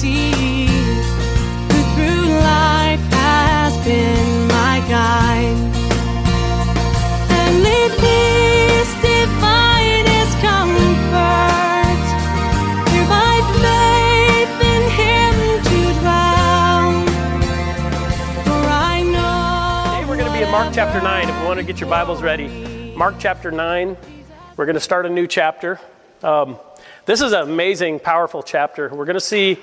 tender? Who through life has been my guide? And may peace divine comfort. Through my faith in him to dwell. For I know. Today we're going to be in Mark chapter 9 if you want to get your Bibles ready. Mark chapter 9, we're going to start a new chapter. Um, this is an amazing, powerful chapter. We're going to see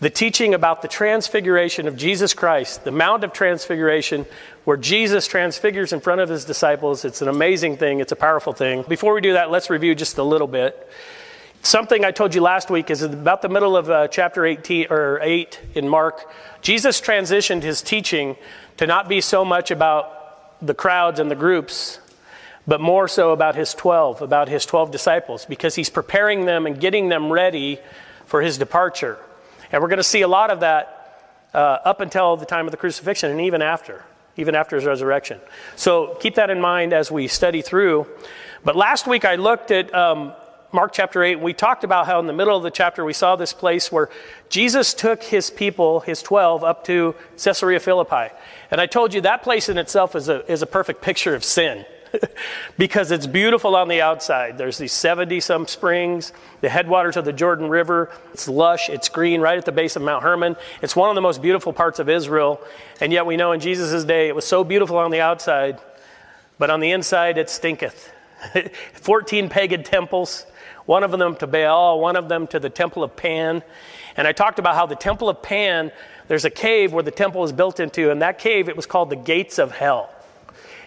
the teaching about the transfiguration of Jesus Christ, the Mount of Transfiguration, where Jesus transfigures in front of his disciples. It's an amazing thing, it's a powerful thing. Before we do that, let's review just a little bit. Something I told you last week is about the middle of uh, chapter 18 or 8 in Mark. Jesus transitioned his teaching to not be so much about the crowds and the groups, but more so about his 12, about his 12 disciples, because he's preparing them and getting them ready for his departure. And we're going to see a lot of that uh, up until the time of the crucifixion and even after, even after his resurrection. So keep that in mind as we study through. But last week I looked at um, Mark chapter 8, and we talked about how in the middle of the chapter we saw this place where Jesus took his people, his 12, up to Caesarea Philippi. And I told you that place in itself is a, is a perfect picture of sin. because it's beautiful on the outside. There's these 70 some springs, the headwaters of the Jordan River. It's lush, it's green right at the base of Mount Hermon. It's one of the most beautiful parts of Israel. And yet we know in Jesus' day it was so beautiful on the outside, but on the inside it stinketh. 14 pagan temples, one of them to Baal, one of them to the temple of Pan. And I talked about how the temple of Pan, there's a cave where the temple is built into, and that cave, it was called the gates of hell.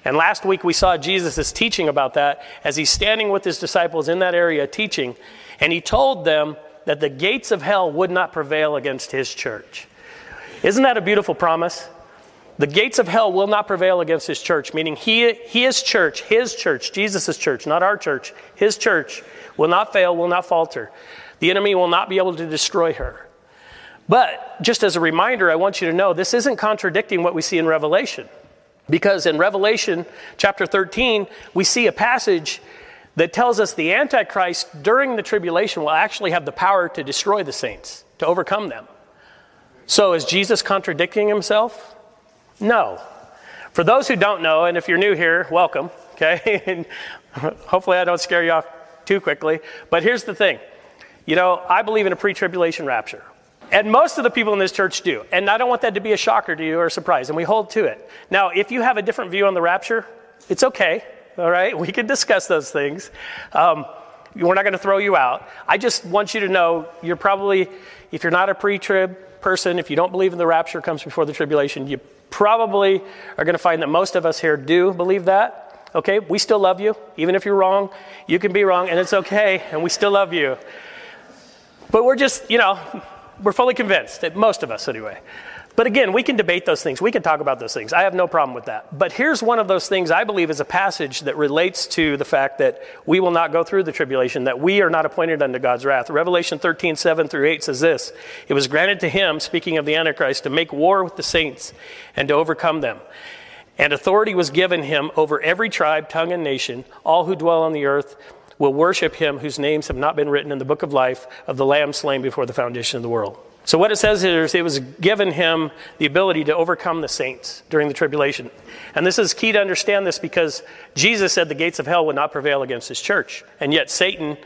And last week we saw Jesus' teaching about that as he's standing with his disciples in that area teaching. And he told them that the gates of hell would not prevail against his church. Isn't that a beautiful promise? The gates of hell will not prevail against his church, meaning he, his church, his church, Jesus' church, not our church, his church will not fail, will not falter. The enemy will not be able to destroy her. But just as a reminder, I want you to know this isn't contradicting what we see in Revelation. Because in Revelation chapter 13, we see a passage that tells us the Antichrist during the tribulation will actually have the power to destroy the saints, to overcome them. So is Jesus contradicting himself? No. For those who don't know, and if you're new here, welcome, okay? and hopefully I don't scare you off too quickly. But here's the thing you know, I believe in a pre tribulation rapture. And most of the people in this church do. And I don't want that to be a shocker to you or a surprise. And we hold to it. Now, if you have a different view on the rapture, it's okay. All right? We can discuss those things. Um, we're not going to throw you out. I just want you to know you're probably, if you're not a pre trib person, if you don't believe in the rapture comes before the tribulation, you probably are going to find that most of us here do believe that. Okay? We still love you. Even if you're wrong, you can be wrong, and it's okay, and we still love you. But we're just, you know, we're fully convinced, most of us anyway. But again, we can debate those things. We can talk about those things. I have no problem with that. But here's one of those things I believe is a passage that relates to the fact that we will not go through the tribulation, that we are not appointed unto God's wrath. Revelation 13, 7 through 8 says this It was granted to him, speaking of the Antichrist, to make war with the saints and to overcome them. And authority was given him over every tribe, tongue, and nation, all who dwell on the earth will worship him whose names have not been written in the book of life of the Lamb slain before the foundation of the world. So, what it says here is it was given him the ability to overcome the saints during the tribulation. And this is key to understand this because Jesus said the gates of hell would not prevail against his church. And yet, Satan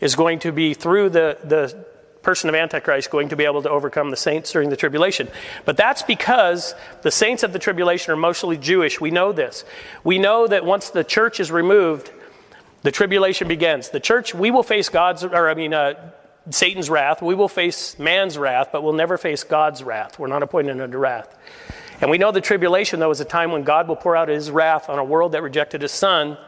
is going to be, through the, the person of Antichrist, going to be able to overcome the saints during the tribulation. But that's because the saints of the tribulation are mostly Jewish. We know this. We know that once the church is removed, the tribulation begins. The church, we will face God's, or I mean, uh, Satan's wrath. We will face man's wrath, but we'll never face God's wrath. We're not appointed unto wrath. And we know the tribulation, though, is a time when God will pour out his wrath on a world that rejected his son.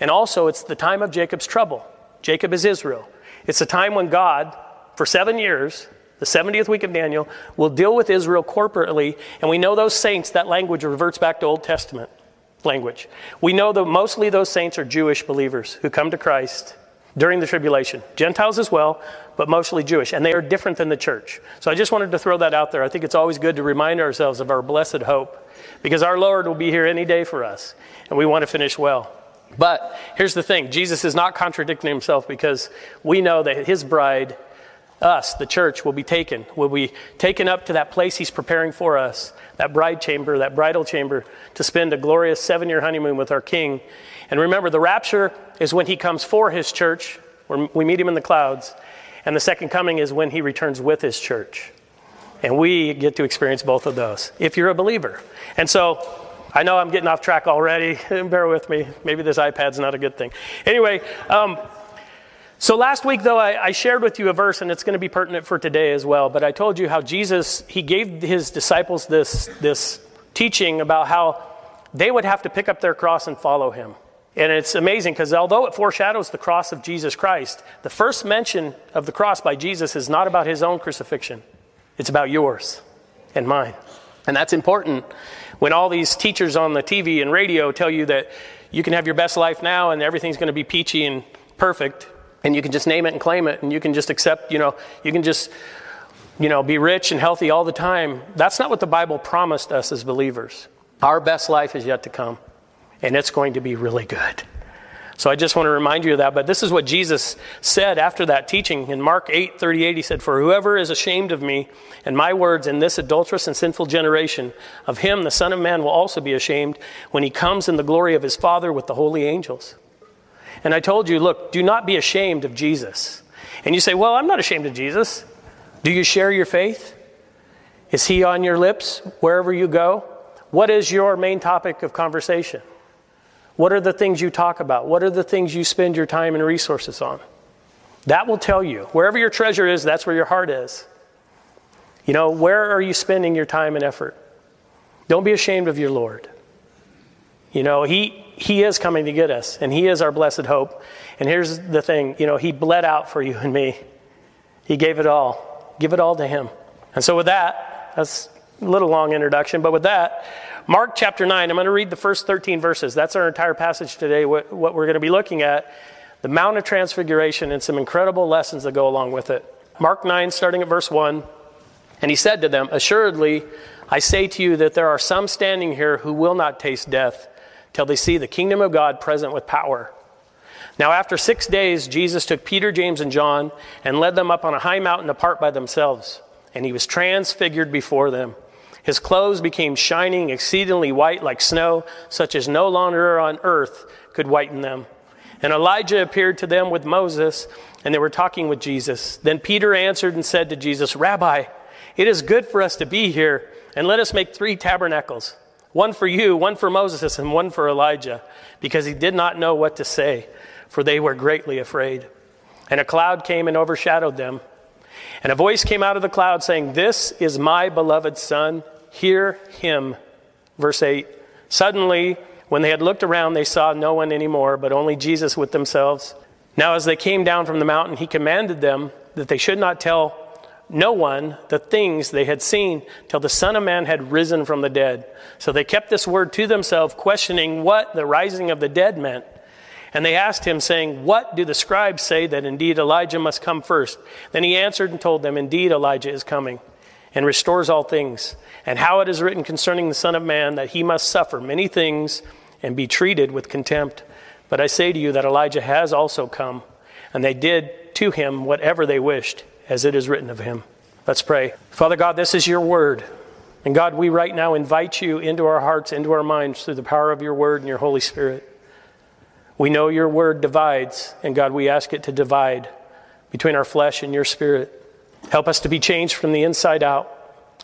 And also, it's the time of Jacob's trouble. Jacob is Israel. It's a time when God, for seven years, the 70th week of Daniel, will deal with Israel corporately. And we know those saints, that language reverts back to Old Testament language. We know that mostly those saints are Jewish believers who come to Christ during the tribulation. Gentiles as well, but mostly Jewish. And they are different than the church. So I just wanted to throw that out there. I think it's always good to remind ourselves of our blessed hope because our Lord will be here any day for us. And we want to finish well. But here's the thing Jesus is not contradicting himself because we know that his bride, us, the church, will be taken, will be taken up to that place he's preparing for us, that bride chamber, that bridal chamber, to spend a glorious seven year honeymoon with our king. And remember, the rapture is when he comes for his church, where we meet him in the clouds. And the second coming is when he returns with his church. And we get to experience both of those if you're a believer. And so I know I'm getting off track already. Bear with me. Maybe this iPad's not a good thing. Anyway, um, so last week, though, I, I, shared with you a verse, and it's going to be pertinent for today as well. But I told you how Jesus, he gave his disciples this, this teaching about how they would have to pick up their cross and follow him. And it's amazing because although it foreshadows the cross of Jesus Christ, the first mention of the cross by Jesus is not about his own crucifixion. It's about yours and mine. And that's important when all these teachers on the TV and radio tell you that you can have your best life now and everything's going to be peachy and perfect and you can just name it and claim it and you can just accept, you know, you can just you know, be rich and healthy all the time. That's not what the Bible promised us as believers. Our best life is yet to come, and it's going to be really good. So I just want to remind you of that. But this is what Jesus said after that teaching. In Mark 8 38, he said, For whoever is ashamed of me and my words in this adulterous and sinful generation, of him the Son of Man will also be ashamed when he comes in the glory of his Father with the holy angels. And I told you, look, do not be ashamed of Jesus. And you say, Well, I'm not ashamed of Jesus. Do you share your faith? Is he on your lips wherever you go? What is your main topic of conversation? What are the things you talk about? What are the things you spend your time and resources on? That will tell you. Wherever your treasure is, that's where your heart is. You know, where are you spending your time and effort? Don't be ashamed of your Lord. You know, he, he is coming to get us, and He is our blessed hope. And here's the thing you know, He bled out for you and me, He gave it all. Give it all to Him. And so, with that, that's a little long introduction, but with that, Mark chapter 9, I'm going to read the first 13 verses. That's our entire passage today, what, what we're going to be looking at the Mount of Transfiguration and some incredible lessons that go along with it. Mark 9, starting at verse 1. And he said to them, Assuredly, I say to you that there are some standing here who will not taste death till they see the kingdom of God present with power. Now, after six days, Jesus took Peter, James, and John and led them up on a high mountain apart by themselves, and he was transfigured before them. His clothes became shining, exceedingly white like snow, such as no longer on earth could whiten them. And Elijah appeared to them with Moses, and they were talking with Jesus. Then Peter answered and said to Jesus, Rabbi, it is good for us to be here, and let us make three tabernacles one for you, one for Moses, and one for Elijah, because he did not know what to say, for they were greatly afraid. And a cloud came and overshadowed them. And a voice came out of the cloud saying, This is my beloved Son Hear him. Verse 8 Suddenly, when they had looked around, they saw no one anymore, but only Jesus with themselves. Now, as they came down from the mountain, he commanded them that they should not tell no one the things they had seen till the Son of Man had risen from the dead. So they kept this word to themselves, questioning what the rising of the dead meant. And they asked him, saying, What do the scribes say that indeed Elijah must come first? Then he answered and told them, Indeed, Elijah is coming and restores all things, and how it is written concerning the Son of Man that he must suffer many things and be treated with contempt. But I say to you that Elijah has also come, and they did to him whatever they wished, as it is written of him. Let's pray. Father God, this is your word. And God, we right now invite you into our hearts, into our minds through the power of your word and your Holy Spirit. We know your word divides, and God, we ask it to divide between our flesh and your spirit. Help us to be changed from the inside out.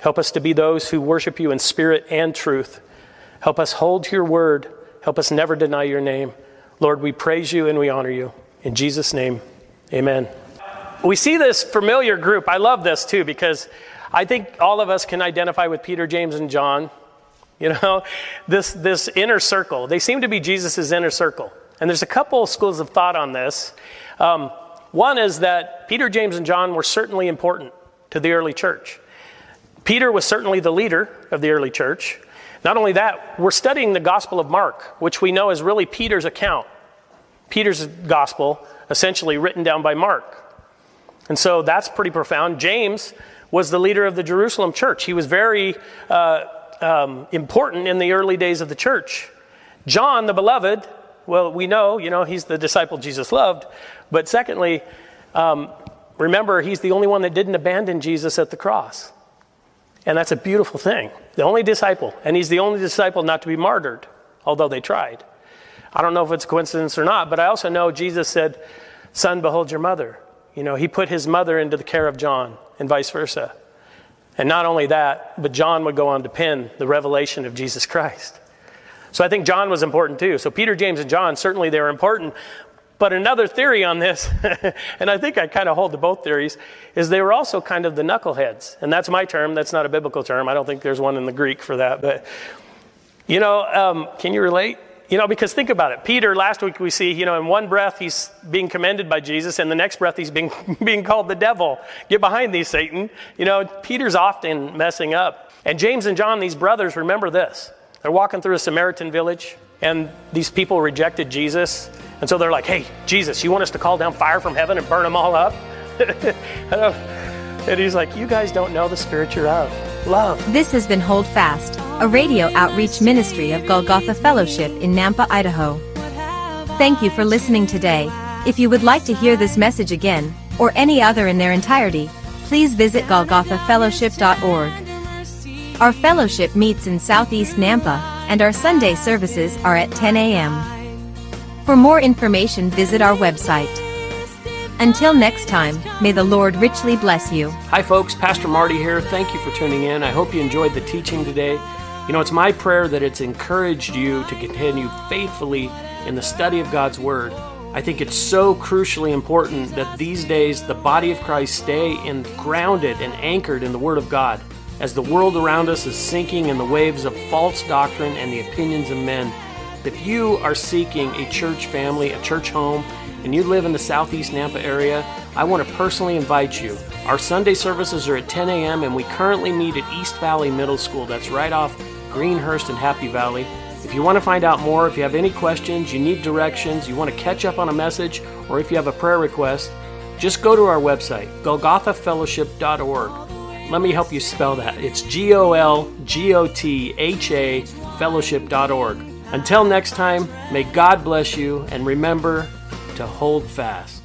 Help us to be those who worship you in spirit and truth. Help us hold to your word. Help us never deny your name. Lord, we praise you and we honor you. In Jesus' name, amen. We see this familiar group. I love this too because I think all of us can identify with Peter, James, and John. You know, this, this inner circle. They seem to be Jesus' inner circle. And there's a couple schools of thought on this. Um, one is that Peter, James, and John were certainly important to the early church. Peter was certainly the leader of the early church. Not only that, we're studying the Gospel of Mark, which we know is really Peter's account. Peter's gospel, essentially written down by Mark. And so that's pretty profound. James was the leader of the Jerusalem church. He was very uh, um, important in the early days of the church. John, the beloved, well, we know, you know, he's the disciple Jesus loved. But secondly, um, remember, he's the only one that didn't abandon Jesus at the cross. And that's a beautiful thing. The only disciple. And he's the only disciple not to be martyred, although they tried. I don't know if it's coincidence or not, but I also know Jesus said, Son, behold your mother. You know, he put his mother into the care of John and vice versa. And not only that, but John would go on to pen the revelation of Jesus Christ. So I think John was important too. So Peter, James, and John, certainly they were important. But another theory on this, and I think I kind of hold to both theories, is they were also kind of the knuckleheads. And that's my term. That's not a biblical term. I don't think there's one in the Greek for that. But, you know, um, can you relate? You know, because think about it. Peter, last week we see, you know, in one breath he's being commended by Jesus, and the next breath he's being, being called the devil. Get behind thee, Satan. You know, Peter's often messing up. And James and John, these brothers, remember this. They're walking through a Samaritan village, and these people rejected Jesus. And so they're like, hey, Jesus, you want us to call down fire from heaven and burn them all up? and he's like, you guys don't know the spirit you're of. Love. This has been Hold Fast, a radio outreach ministry of Golgotha Fellowship in Nampa, Idaho. Thank you for listening today. If you would like to hear this message again, or any other in their entirety, please visit golgothafellowship.org. Our fellowship meets in Southeast Nampa, and our Sunday services are at 10 a.m. For more information, visit our website. Until next time, may the Lord richly bless you. Hi, folks. Pastor Marty here. Thank you for tuning in. I hope you enjoyed the teaching today. You know, it's my prayer that it's encouraged you to continue faithfully in the study of God's Word. I think it's so crucially important that these days the body of Christ stay in, grounded and anchored in the Word of God as the world around us is sinking in the waves of false doctrine and the opinions of men. If you are seeking a church family, a church home, and you live in the southeast Nampa area, I want to personally invite you. Our Sunday services are at 10 a.m., and we currently meet at East Valley Middle School. That's right off Greenhurst and Happy Valley. If you want to find out more, if you have any questions, you need directions, you want to catch up on a message, or if you have a prayer request, just go to our website, golgothafellowship.org. Let me help you spell that. It's G O L G O T H A fellowship.org. Until next time, may God bless you and remember to hold fast.